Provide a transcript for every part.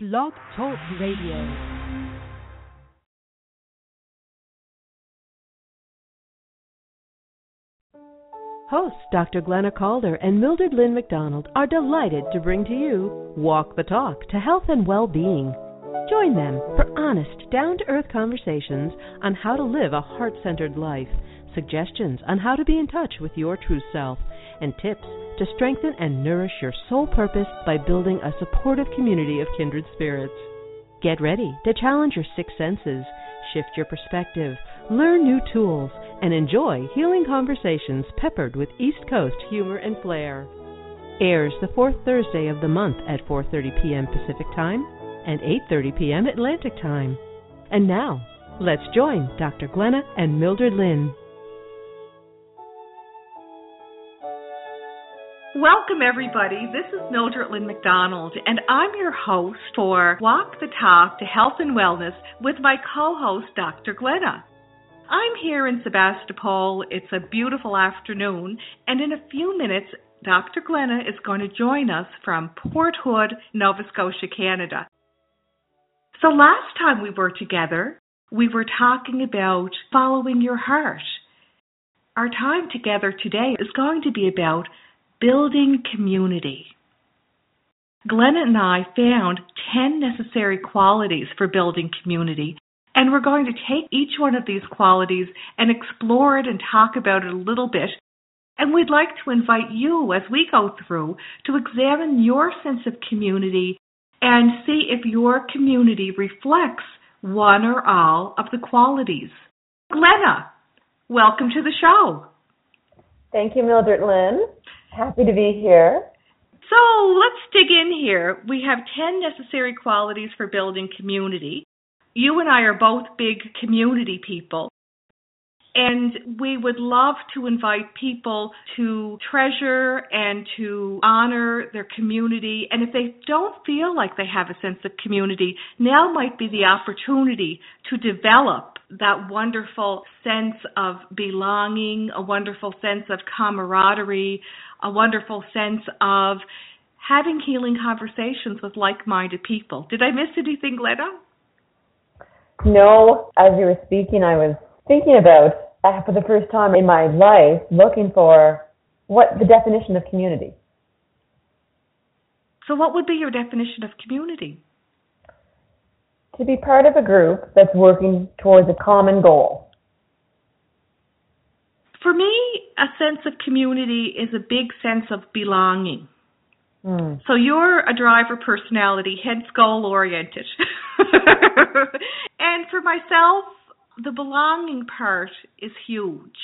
Blog Talk Radio. Hosts Dr. Glenna Calder and Mildred Lynn McDonald are delighted to bring to you Walk the Talk to Health and Well-Being. Join them for honest, down-to-earth conversations on how to live a heart-centered life, suggestions on how to be in touch with your true self, and tips to strengthen and nourish your soul purpose by building a supportive community of kindred spirits. Get ready to challenge your six senses, shift your perspective, learn new tools, and enjoy healing conversations peppered with East Coast humor and flair. Airs the fourth Thursday of the month at 4:30 p.m. Pacific Time and 8:30 p.m. Atlantic Time. And now, let's join Dr. Glenna and Mildred Lynn. Welcome, everybody. This is Mildred Lynn McDonald, and I'm your host for Walk the Talk to Health and Wellness with my co host, Dr. Glenna. I'm here in Sebastopol. It's a beautiful afternoon, and in a few minutes, Dr. Glenna is going to join us from Port Hood, Nova Scotia, Canada. So, last time we were together, we were talking about following your heart. Our time together today is going to be about building community. Glenna and I found 10 necessary qualities for building community, and we're going to take each one of these qualities and explore it and talk about it a little bit. And we'd like to invite you as we go through to examine your sense of community and see if your community reflects one or all of the qualities. Glenna, welcome to the show. Thank you, Mildred Lynn. Happy to be here. So let's dig in here. We have 10 necessary qualities for building community. You and I are both big community people. And we would love to invite people to treasure and to honor their community. And if they don't feel like they have a sense of community, now might be the opportunity to develop that wonderful sense of belonging, a wonderful sense of camaraderie, a wonderful sense of having healing conversations with like minded people. Did I miss anything, Glenna? No, as you were speaking, I was thinking about, uh, for the first time in my life, looking for what the definition of community. So, what would be your definition of community? To be part of a group that's working towards a common goal. For me, a sense of community is a big sense of belonging. Mm. So you're a driver personality, hence goal oriented. and for myself, the belonging part is huge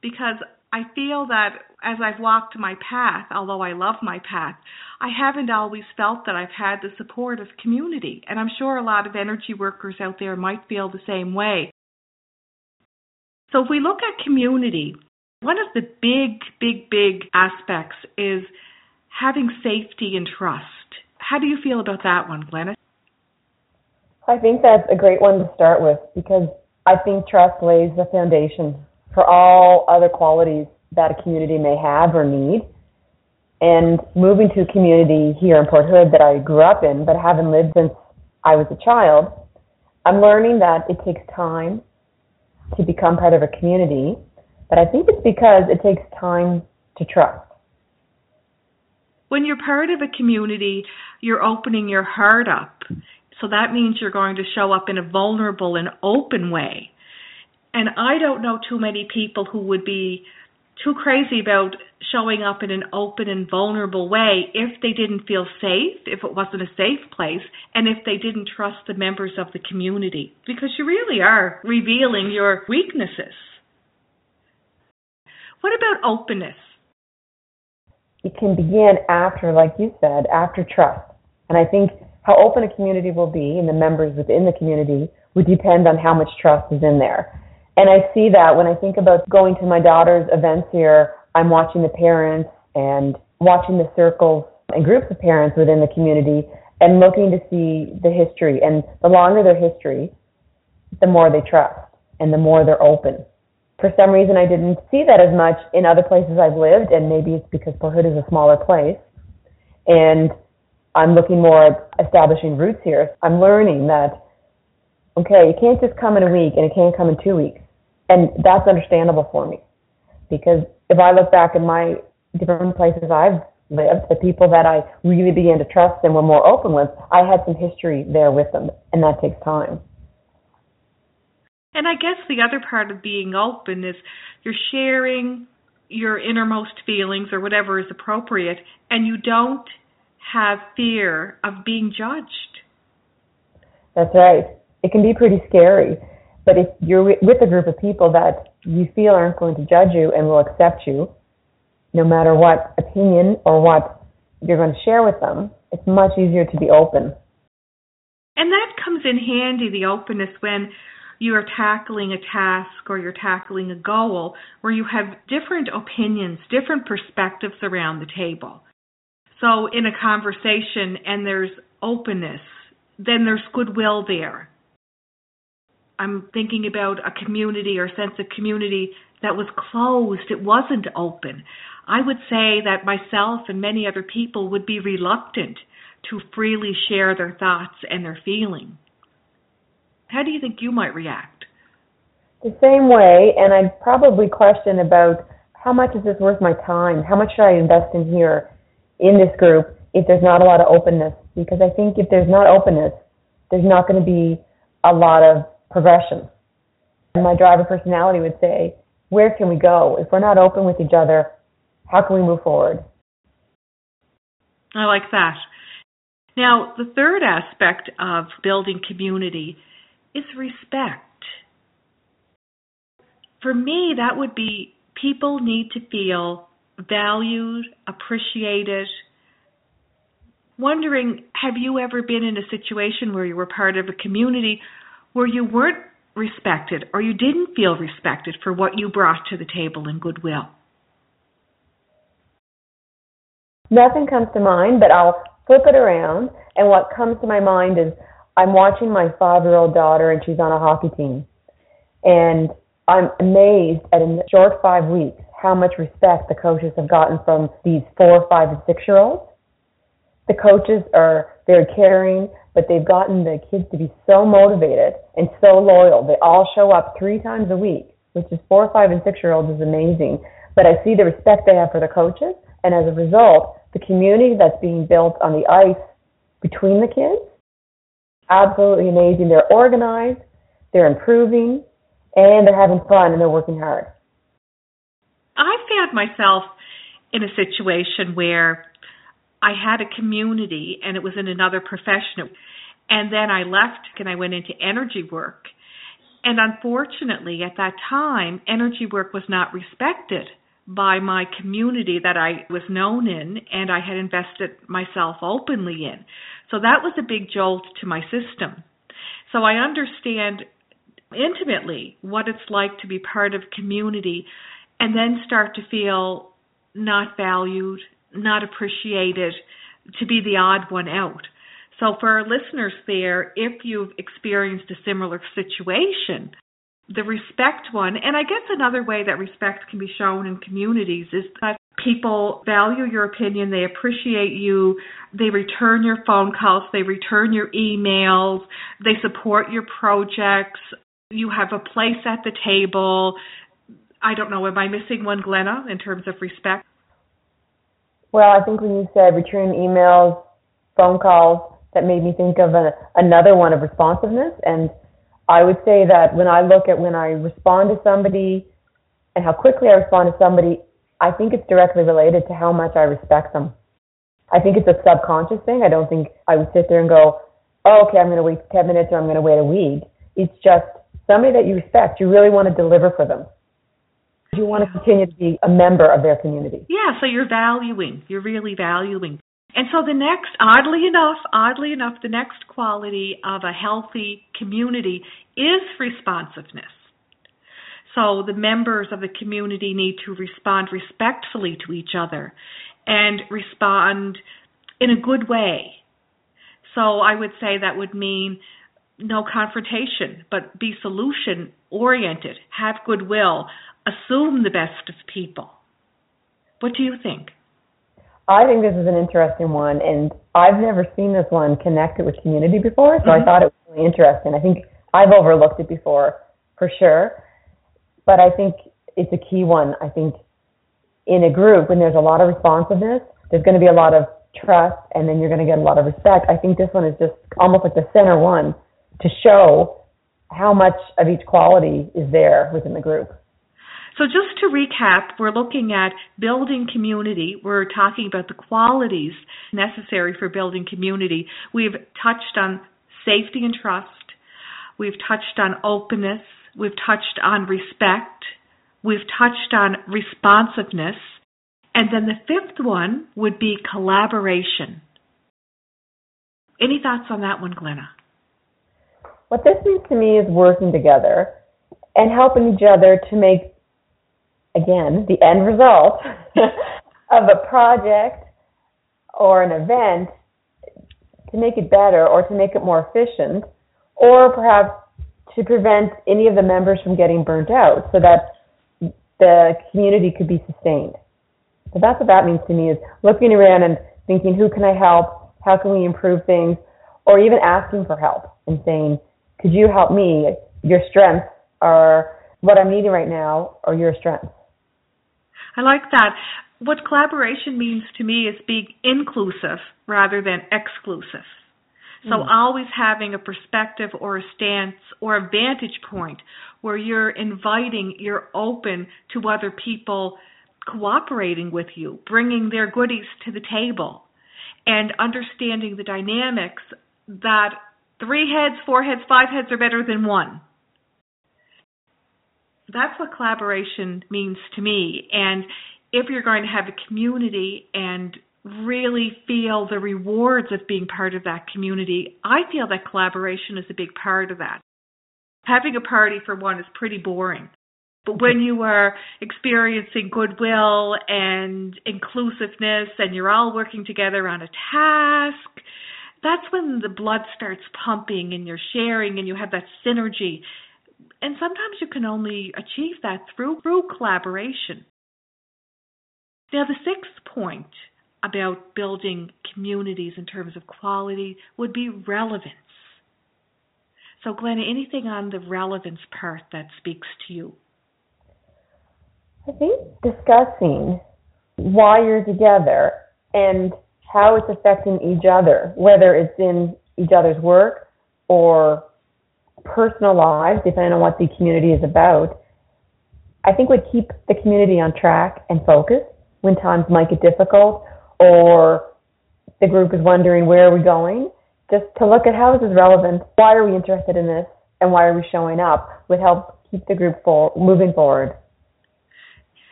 because I feel that as I've walked my path, although I love my path, I haven't always felt that I've had the support of community. And I'm sure a lot of energy workers out there might feel the same way. So if we look at community, one of the big, big, big aspects is having safety and trust. How do you feel about that one, Glenna? I think that's a great one to start with because I think trust lays the foundation for all other qualities that a community may have or need. And moving to a community here in Port Hood that I grew up in, but haven't lived since I was a child, I'm learning that it takes time to become part of a community. But I think it's because it takes time to trust. When you're part of a community, you're opening your heart up. So that means you're going to show up in a vulnerable and open way. And I don't know too many people who would be too crazy about showing up in an open and vulnerable way if they didn't feel safe, if it wasn't a safe place, and if they didn't trust the members of the community. Because you really are revealing your weaknesses. What about openness? It can begin after, like you said, after trust. And I think how open a community will be and the members within the community would depend on how much trust is in there. And I see that when I think about going to my daughter's events here, I'm watching the parents and watching the circles and groups of parents within the community and looking to see the history. And the longer their history, the more they trust and the more they're open. For some reason, I didn't see that as much in other places I've lived, and maybe it's because Port Hood is a smaller place. And I'm looking more at establishing roots here. I'm learning that, okay, it can't just come in a week and it can't come in two weeks. And that's understandable for me. Because if I look back in my different places I've lived, the people that I really began to trust and were more open with, I had some history there with them, and that takes time. And I guess the other part of being open is you're sharing your innermost feelings or whatever is appropriate, and you don't have fear of being judged. That's right. It can be pretty scary. But if you're with a group of people that you feel aren't going to judge you and will accept you, no matter what opinion or what you're going to share with them, it's much easier to be open. And that comes in handy, the openness, when you are tackling a task or you're tackling a goal where you have different opinions, different perspectives around the table. So, in a conversation and there's openness, then there's goodwill there. I'm thinking about a community or sense of community that was closed, it wasn't open. I would say that myself and many other people would be reluctant to freely share their thoughts and their feelings. How do you think you might react? The same way, and I'd probably question about how much is this worth my time? How much should I invest in here in this group if there's not a lot of openness? Because I think if there's not openness, there's not going to be a lot of progression. And my driver personality would say, where can we go? If we're not open with each other, how can we move forward? I like that. Now, the third aspect of building community is respect. For me, that would be people need to feel valued, appreciated. Wondering, have you ever been in a situation where you were part of a community where you weren't respected or you didn't feel respected for what you brought to the table in goodwill? Nothing comes to mind, but I'll flip it around. And what comes to my mind is I'm watching my five year old daughter, and she's on a hockey team. And I'm amazed at in the short five weeks how much respect the coaches have gotten from these four, five, and six year olds. The coaches are very caring, but they've gotten the kids to be so motivated and so loyal. They all show up three times a week, which is four, five, and six year olds is amazing. But I see the respect they have for the coaches, and as a result, the community that's being built on the ice between the kids absolutely amazing. They're organized, they're improving, and they're having fun and they're working hard. I found myself in a situation where I had a community and it was in another profession. And then I left and I went into energy work. And unfortunately, at that time, energy work was not respected by my community that I was known in and I had invested myself openly in. So that was a big jolt to my system. So I understand intimately what it's like to be part of community and then start to feel not valued, not appreciated, to be the odd one out. So for our listeners there, if you've experienced a similar situation, the respect one, and I guess another way that respect can be shown in communities is that people value your opinion, they appreciate you, they return your phone calls, they return your emails, they support your projects, you have a place at the table. I don't know, am I missing one, Glenna, in terms of respect? Well, I think when you said return emails, phone calls, that made me think of a, another one of responsiveness. And I would say that when I look at when I respond to somebody and how quickly I respond to somebody, I think it's directly related to how much I respect them. I think it's a subconscious thing. I don't think I would sit there and go, oh, okay, I'm going to wait 10 minutes or I'm going to wait a week. It's just somebody that you respect. You really want to deliver for them. You want to continue to be a member of their community. Yeah, so you're valuing. You're really valuing. And so the next, oddly enough, oddly enough, the next quality of a healthy community is responsiveness. So the members of the community need to respond respectfully to each other and respond in a good way. So I would say that would mean no confrontation, but be solution oriented, have goodwill, assume the best of people. What do you think? I think this is an interesting one, and I've never seen this one connected with community before, so mm-hmm. I thought it was really interesting. I think I've overlooked it before, for sure, but I think it's a key one. I think in a group, when there's a lot of responsiveness, there's going to be a lot of trust, and then you're going to get a lot of respect. I think this one is just almost like the center one to show how much of each quality is there within the group. So, just to recap, we're looking at building community. We're talking about the qualities necessary for building community. We've touched on safety and trust. We've touched on openness. We've touched on respect. We've touched on responsiveness. And then the fifth one would be collaboration. Any thoughts on that one, Glenna? What this means to me is working together and helping each other to make again, the end result of a project or an event to make it better or to make it more efficient, or perhaps to prevent any of the members from getting burnt out so that the community could be sustained. So that's what that means to me is looking around and thinking, who can I help? How can we improve things? Or even asking for help and saying, could you help me? Your strengths are what I'm needing right now or your strengths. I like that. What collaboration means to me is being inclusive rather than exclusive. So mm. always having a perspective or a stance or a vantage point where you're inviting, you're open to other people cooperating with you, bringing their goodies to the table, and understanding the dynamics that three heads, four heads, five heads are better than one that's what collaboration means to me. And if you're going to have a community and really feel the rewards of being part of that community, I feel that collaboration is a big part of that. Having a party, for one, is pretty boring. But when you are experiencing goodwill and inclusiveness and you're all working together on a task, that's when the blood starts pumping and you're sharing and you have that synergy and sometimes you can only achieve that through through collaboration. Now the sixth point about building communities in terms of quality would be relevance. So Glenna, anything on the relevance part that speaks to you? I think discussing why you're together and how it's affecting each other, whether it's in each other's work or personal lives, depending on what the community is about, I think would keep the community on track and focused when times might get difficult or the group is wondering where are we going, just to look at how is this is relevant, why are we interested in this, and why are we showing up would help keep the group full, moving forward.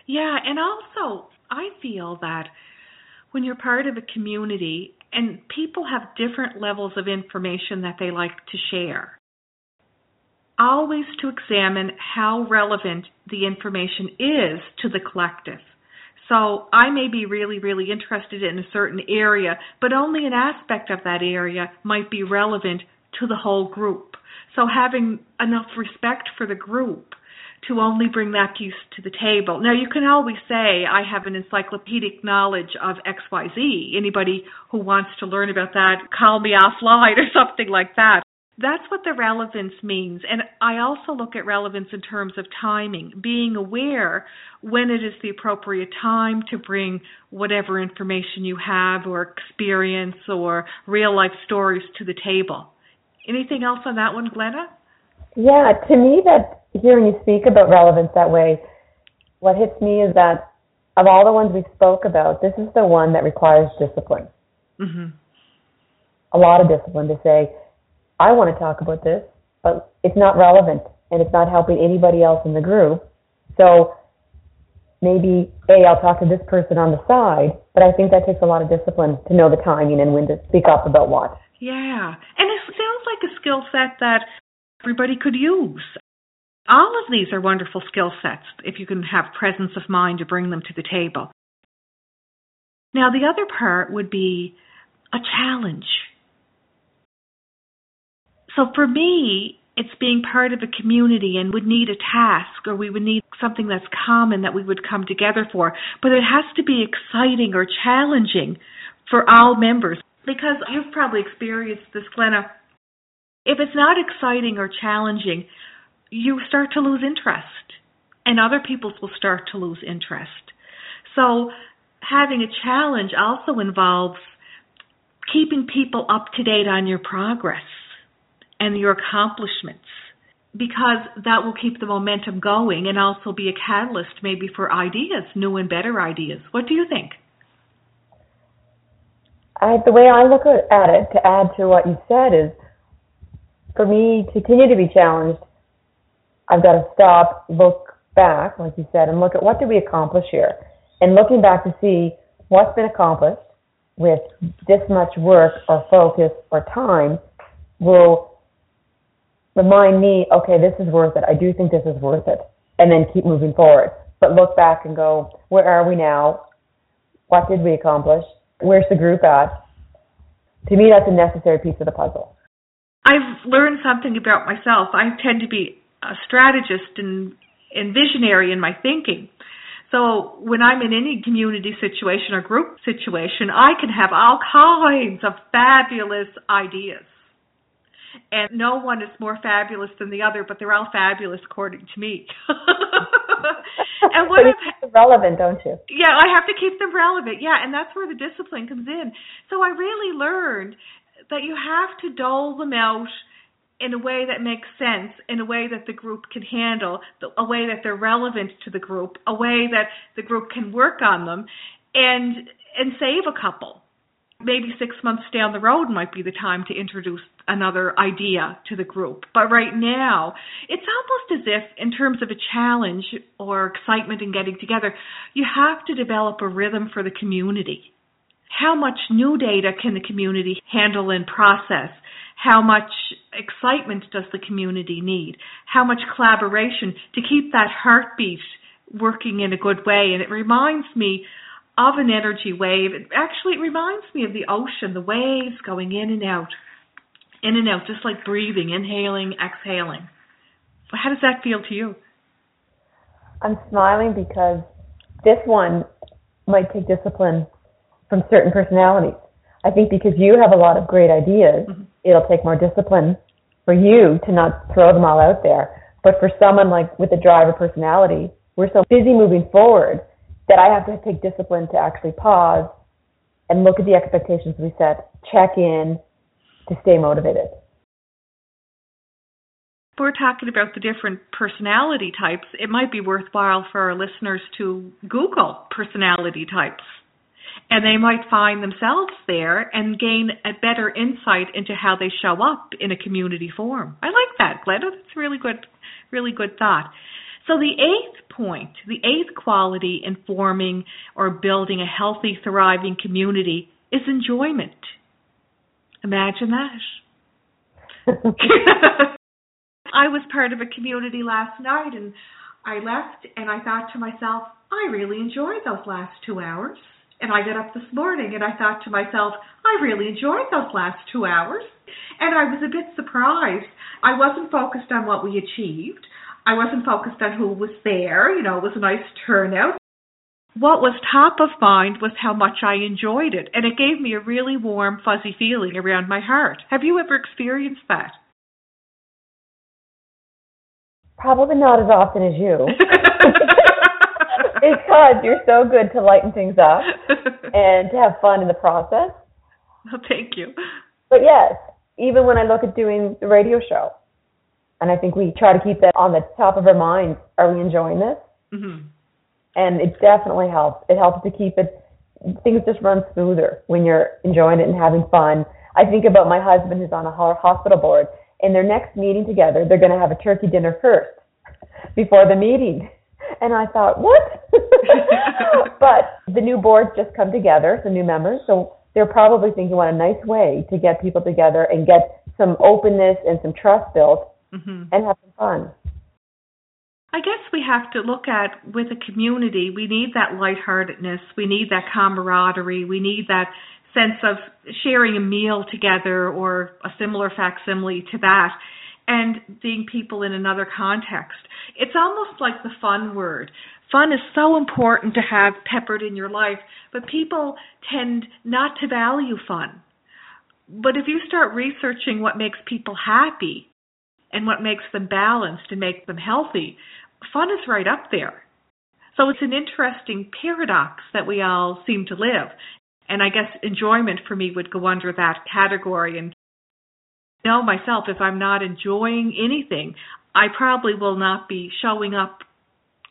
Yeah, and also I feel that when you're part of a community and people have different levels of information that they like to share always to examine how relevant the information is to the collective. So I may be really, really interested in a certain area, but only an aspect of that area might be relevant to the whole group. So having enough respect for the group to only bring that piece to the table. Now you can always say I have an encyclopedic knowledge of XYZ. Anybody who wants to learn about that, call me offline or something like that. That's what the relevance means. And I also look at relevance in terms of timing, being aware when it is the appropriate time to bring whatever information you have or experience or real life stories to the table. Anything else on that one, Glenna? Yeah, to me, that hearing you speak about relevance that way, what hits me is that of all the ones we spoke about, this is the one that requires discipline. Mm-hmm. A lot of discipline to say, I want to talk about this, but it's not relevant and it's not helping anybody else in the group. So maybe, A, I'll talk to this person on the side, but I think that takes a lot of discipline to know the timing and when to speak up about what. Yeah. And it sounds like a skill set that everybody could use. All of these are wonderful skill sets if you can have presence of mind to bring them to the table. Now, the other part would be a challenge. So for me, it's being part of a community and would need a task or we would need something that's common that we would come together for. But it has to be exciting or challenging for all members because you've probably experienced this, Glenna. If it's not exciting or challenging, you start to lose interest and other people will start to lose interest. So having a challenge also involves keeping people up to date on your progress and your accomplishments because that will keep the momentum going and also be a catalyst maybe for ideas, new and better ideas. What do you think? I, the way I look at it, to add to what you said, is for me to continue to be challenged, I've got to stop, look back, like you said, and look at what did we accomplish here, and looking back to see what's been accomplished with this much work or focus or time will remind me, okay, this is worth it. I do think this is worth it. And then keep moving forward. But look back and go, where are we now? What did we accomplish? Where's the group at? To me, that's a necessary piece of the puzzle. I've learned something about myself. I tend to be a strategist and, and visionary in my thinking. So when I'm in any community situation or group situation, I can have all kinds of fabulous ideas and no one is more fabulous than the other, but they're all fabulous according to me. and what so you relevant, don't you? Yeah, I have to keep them relevant. Yeah, and that's where the discipline comes in. So I really learned that you have to dole them out in a way that makes sense, in a way that the group can handle, a way that they're relevant to the group, a way that the group can work on them, and and save a couple maybe six months down the road might be the time to introduce another idea to the group. But right now, it's almost as if, in terms of a challenge or excitement in getting together, you have to develop a rhythm for the community. How much new data can the community handle and process? How much excitement does the community need? How much collaboration to keep that heartbeat working in a good way? And it reminds me of an energy wave. It actually it reminds me of the ocean, the waves going in and out, in and out, just like breathing, inhaling, exhaling. How does that feel to you? I'm smiling because this one might take discipline from certain personalities. I think because you have a lot of great ideas, mm-hmm. it'll take more discipline for you to not throw them all out there. But for someone like with a driver personality, we're so busy moving forward that I have to take discipline to actually pause and look at the expectations we set, check in to stay motivated. We're talking about the different personality types, it might be worthwhile for our listeners to Google personality types. And they might find themselves there and gain a better insight into how they show up in a community forum. I like that, Glenda. That's really good, really good thought. So the eighth point, the eighth quality in forming or building a healthy, thriving community is enjoyment. Imagine that. I was part of a community last night and I left and I thought to myself, I really enjoyed those last two hours. And I got up this morning and I thought to myself, I really enjoyed those last two hours. And I was a bit surprised. I wasn't focused on what we achieved. I wasn't focused on who was there. You know, it was a nice turnout. What was top of mind was how much I enjoyed it, and it gave me a really warm, fuzzy feeling around my heart. Have you ever experienced that? Probably not as often as you. because you're so good to lighten things up and to have fun in the process. Well, thank you. But yes, even when I look at doing the radio show, and I think we try to keep that on the top of our minds. Are we enjoying this? Mm-hmm. And it definitely helps. It helps to keep it, things just run smoother when you're enjoying it and having fun. I think about my husband who's on a hospital board. In their next meeting together, they're going to have a turkey dinner first before the meeting. And I thought, what? but the new boards just come together, the new members, so they're probably thinking what a nice way to get people together and get some openness and some trust built mm-hmm. and some fun. I guess we have to look at with a community, we need that lightheartedness, we need that camaraderie, we need that sense of sharing a meal together or a similar facsimile to that. and seeing people in another context. It's almost like the fun word. Fun is so important to have peppered in your life, but people tend not to value fun. But if you start researching what makes people happy and what makes them balanced and make them healthy, fun is right up there. So it's an interesting paradox that we all seem to live. And I guess enjoyment for me would go under that category. And know myself, if I'm not enjoying anything, I probably will not be showing up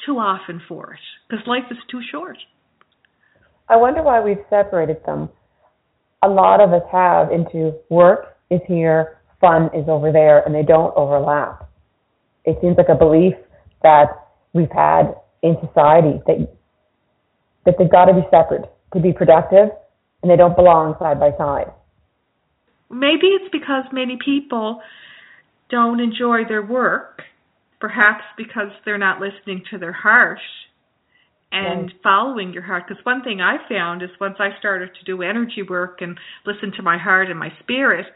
too often for it because life is too short. I wonder why we've separated them. A lot of us have into work is here, fun is over there, and they don't overlap. It seems like a belief that we've had in society that that they've got to be separate to be productive, and they don't belong side by side. Maybe it's because many people don't enjoy their work, perhaps because they're not listening to their heart and right. following your heart. Because one thing I found is once I started to do energy work and listen to my heart and my spirit,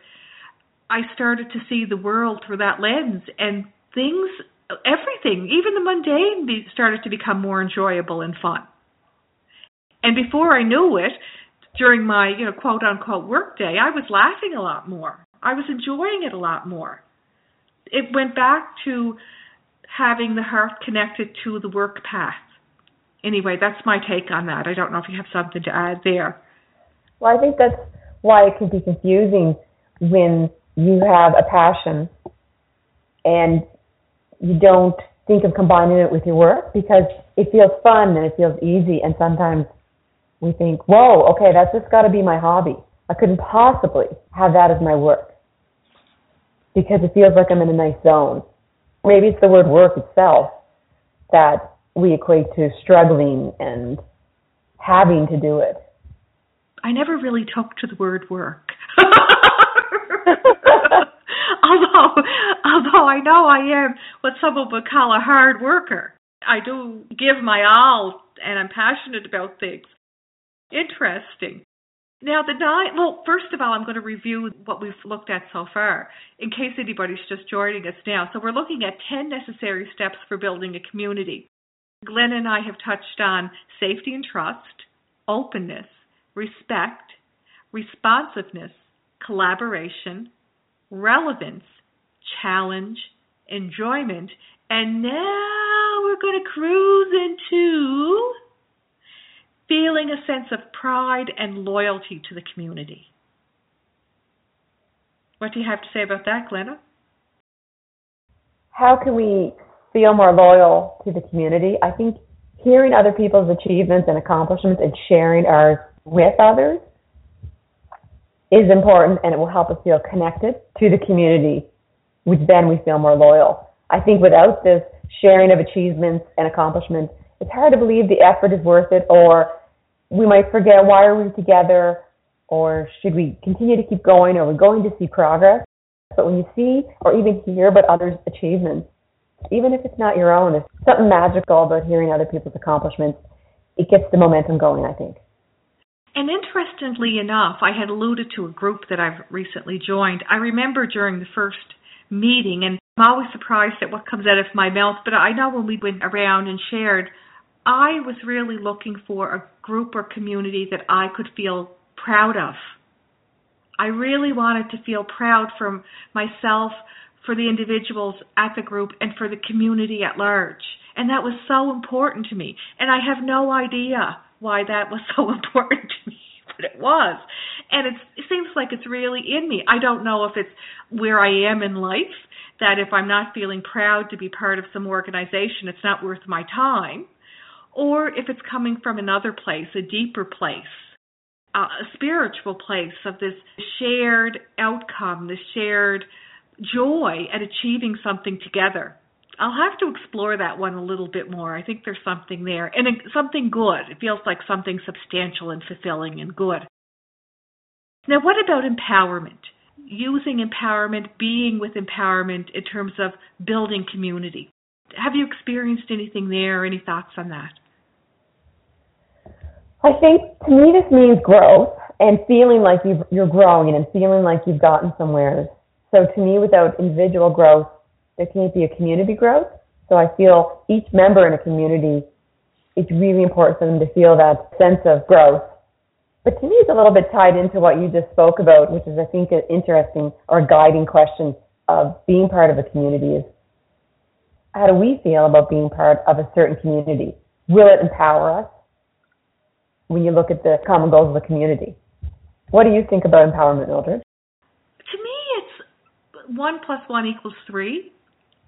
I started to see the world through that lens and things, everything, even the mundane, started to become more enjoyable and fun. And before I knew it, during my, you know, quote unquote work day, I was laughing a lot more. I was enjoying it a lot more. It went back to having the heart connected to the work path. Anyway, that's my take on that. I don't know if you have something to add there. Well, I think that's why it can be confusing when you have a passion and you don't think of combining it with your work because it feels fun and it feels easy and sometimes we think, whoa, okay, that's just got to be my hobby. I couldn't possibly have that as my work because it feels like I'm in a nice zone. Maybe it's the word work itself that we equate to struggling and having to do it. I never really took to the word work. although, although I know I am what someone would call a hard worker. I do give my all and I'm passionate about things. Interesting. Now, the nine, well, first of all, I'm going to review what we've looked at so far in case anybody's just joining us now. So, we're looking at 10 necessary steps for building a community. Glenn and I have touched on safety and trust, openness, respect, responsiveness, collaboration, relevance, challenge, enjoyment, and now we're going to cruise into feeling a sense of pride and loyalty to the community. What do you have to say about that, Glenna? How can we feel more loyal to the community? I think hearing other people's achievements and accomplishments and sharing ours with others is important and it will help us feel connected to the community, which then we feel more loyal. I think without this sharing of achievements and accomplishments, it's hard to believe the effort is worth it or we might forget why are we together or should we continue to keep going or we're going to see progress. But when you see or even hear about others' achievements, even if it's not your own, there's something magical about hearing other people's accomplishments. It gets the momentum going, I think. And interestingly enough, I had alluded to a group that I've recently joined. I remember during the first meeting, and I'm always surprised at what comes out of my mouth, but I know when we went around and shared, I was really looking for a group or community that I could feel proud of. I really wanted to feel proud for myself, for the individuals at the group, and for the community at large. And that was so important to me. And I have no idea why that was so important to me, but it was. And it seems like it's really in me. I don't know if it's where I am in life, that if I'm not feeling proud to be part of some organization, it's not worth my time, or if it's coming from another place, a deeper place, a spiritual place of this shared outcome, the shared joy at achieving something together. I'll have to explore that one a little bit more. I think there's something there and something good. It feels like something substantial and fulfilling and good. Now, what about empowerment? Using empowerment, being with empowerment in terms of building community. Have you experienced anything there? Any thoughts on that? I think to me this means growth and feeling like you are growing and feeling like you've gotten somewhere. So to me, without individual growth, there can't be a community growth. So I feel each member in a community, it's really important for them to feel that sense of growth. But to me, it's a little bit tied into what you just spoke about, which is, I think, an interesting or guiding question of being part of a community is how do we feel about being part of a certain community? Will it empower us when you look at the common goals of the community? What do you think about empowerment, Mildred? To me, it's one plus one equals three.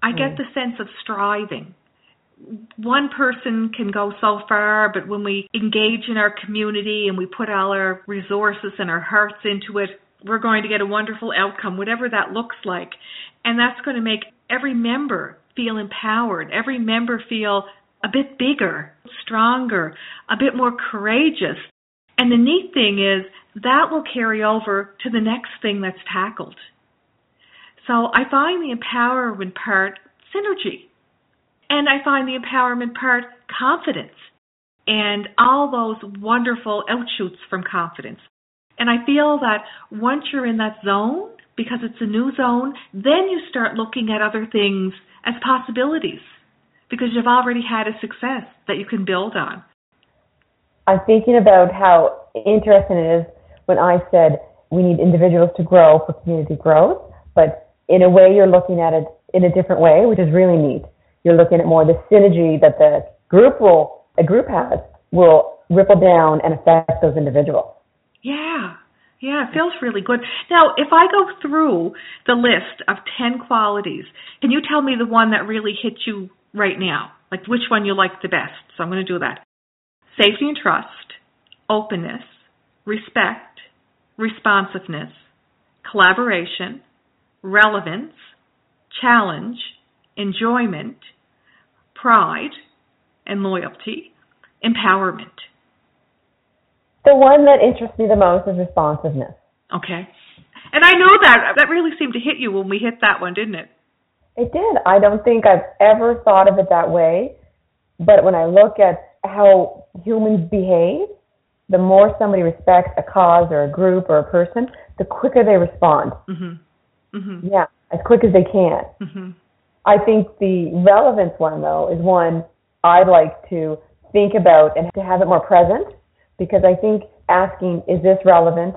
I get mm. the sense of striving. One person can go so far, but when we engage in our community and we put all our resources and our hearts into it, we're going to get a wonderful outcome, whatever that looks like. And that's going to make every member feel empowered, every member feel a bit bigger, stronger, a bit more courageous. And the neat thing is that will carry over to the next thing that's tackled. So I find the empowerment part synergy. And I find the empowerment part confidence and all those wonderful outshoots from confidence. And I feel that once you're in that zone, because it's a new zone, then you start looking at other things as possibilities because you've already had a success that you can build on. I'm thinking about how interesting it is when I said we need individuals to grow for community growth, but in a way you're looking at it in a different way, which is really neat. You're looking at more the synergy that the group will a group has will ripple down and affect those individuals. Yeah. Yeah, it feels really good. Now, if I go through the list of 10 qualities, can you tell me the one that really hits you right now? Like which one you like the best? So I'm going to do that. Safety and trust, openness, respect, responsiveness, collaboration, relevance, challenge, enjoyment, pride, and loyalty, empowerment. The one that interests me the most is responsiveness. Okay. And I know that that really seemed to hit you when we hit that one, didn't it? It did. I don't think I've ever thought of it that way. But when I look at how humans behave, the more somebody respects a cause or a group or a person, the quicker they respond. Mm-hmm. Mm-hmm. Yeah, as quick as they can. Mm-hmm. I think the relevance one, though, is one I'd like to think about and to have it more present because I think asking, is this relevant,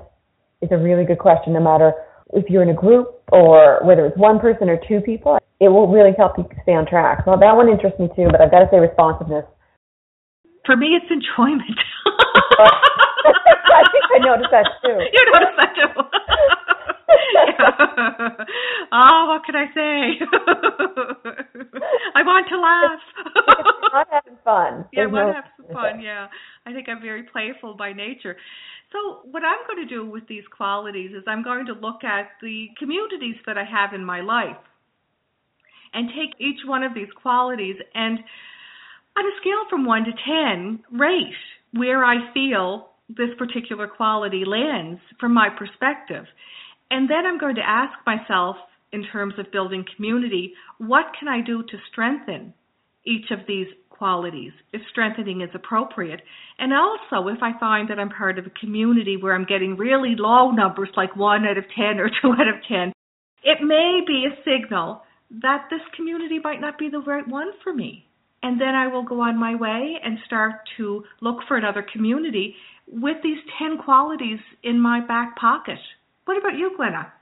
is a really good question no matter if you're in a group or whether it's one person or two people. It will really help you stay on track. Well, that one interests me too, but I've got to say responsiveness. For me, it's enjoyment. I think I noticed that too. You noticed that too. oh, what can I say? I want to laugh. I'm having fun. Yeah, I want to have some fun. Yeah, I think I'm very playful by nature. So, what I'm going to do with these qualities is I'm going to look at the communities that I have in my life and take each one of these qualities and, on a scale from 1 to 10, rate where I feel this particular quality lands from my perspective. And then I'm going to ask myself, in terms of building community, what can I do to strengthen each of these qualities if strengthening is appropriate? And also, if I find that I'm part of a community where I'm getting really low numbers, like 1 out of 10 or 2 out of 10, it may be a signal that this community might not be the right one for me. And then I will go on my way and start to look for another community with these 10 qualities in my back pocket. What about you, Glenna?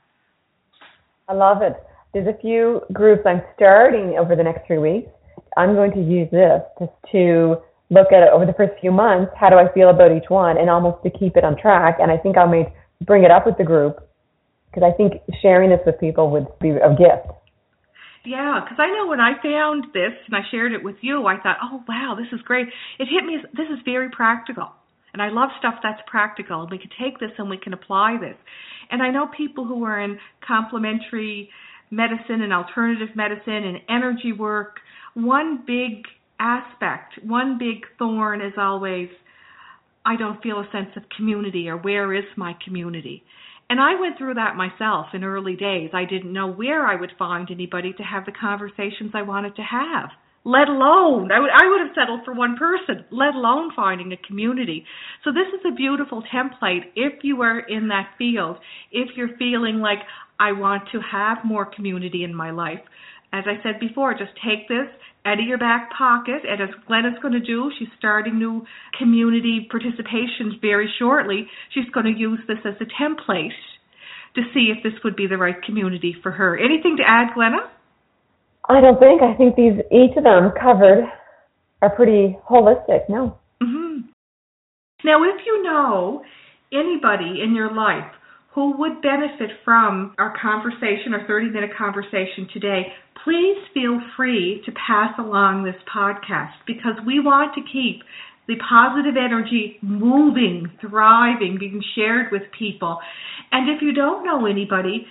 I love it. There's a few groups I'm starting over the next three weeks. I'm going to use this just to look at it over the first few months. How do I feel about each one, and almost to keep it on track. And I think I may bring it up with the group because I think sharing this with people would be a gift. Yeah, because I know when I found this and I shared it with you, I thought, oh wow, this is great. It hit me. This is very practical. And I love stuff that's practical. We can take this and we can apply this. And I know people who are in complementary medicine and alternative medicine and energy work. One big aspect, one big thorn is always I don't feel a sense of community or where is my community. And I went through that myself in early days. I didn't know where I would find anybody to have the conversations I wanted to have let alone I would I would have settled for one person, let alone finding a community. So this is a beautiful template if you are in that field, if you're feeling like I want to have more community in my life. As I said before, just take this out of your back pocket, and as Glenna's going to do, she's starting new community participations very shortly. She's going to use this as a template to see if this would be the right community for her. Anything to add, Glenna? I don't think. I think these each of them covered are pretty holistic. No. Mm-hmm. Now, if you know anybody in your life who would benefit from our conversation, our 30 minute conversation today, please feel free to pass along this podcast because we want to keep the positive energy moving, thriving, being shared with people. And if you don't know anybody,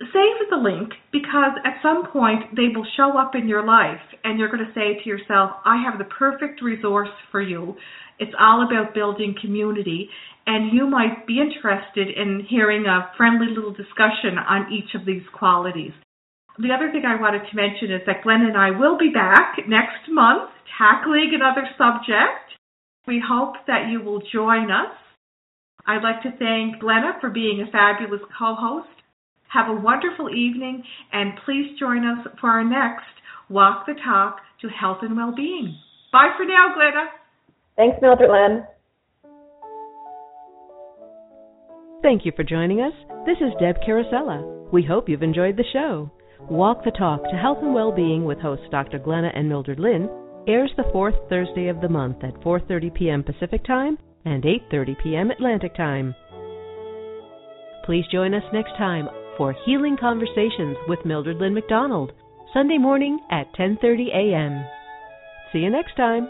save the link because at some point they will show up in your life and you're going to say to yourself, I have the perfect resource for you. It's all about building community and you might be interested in hearing a friendly little discussion on each of these qualities. The other thing I wanted to mention is that Glenn and I will be back next month tackling another subject. We hope that you will join us. I'd like to thank Glenna for being a fabulous co-host have a wonderful evening, and please join us for our next Walk the Talk to Health and Well-Being. Bye for now, Glenna. Thanks, Mildred Lynn. Thank you for joining us. This is Deb Carosella. We hope you've enjoyed the show. Walk the Talk to Health and Well-Being with hosts Dr. Glenna and Mildred Lynn airs the fourth Thursday of the month at 4:30 p.m. Pacific Time and 8:30 p.m. Atlantic Time. Please join us next time for Healing Conversations with Mildred Lynn McDonald, Sunday morning at 10:30 a.m. See you next time.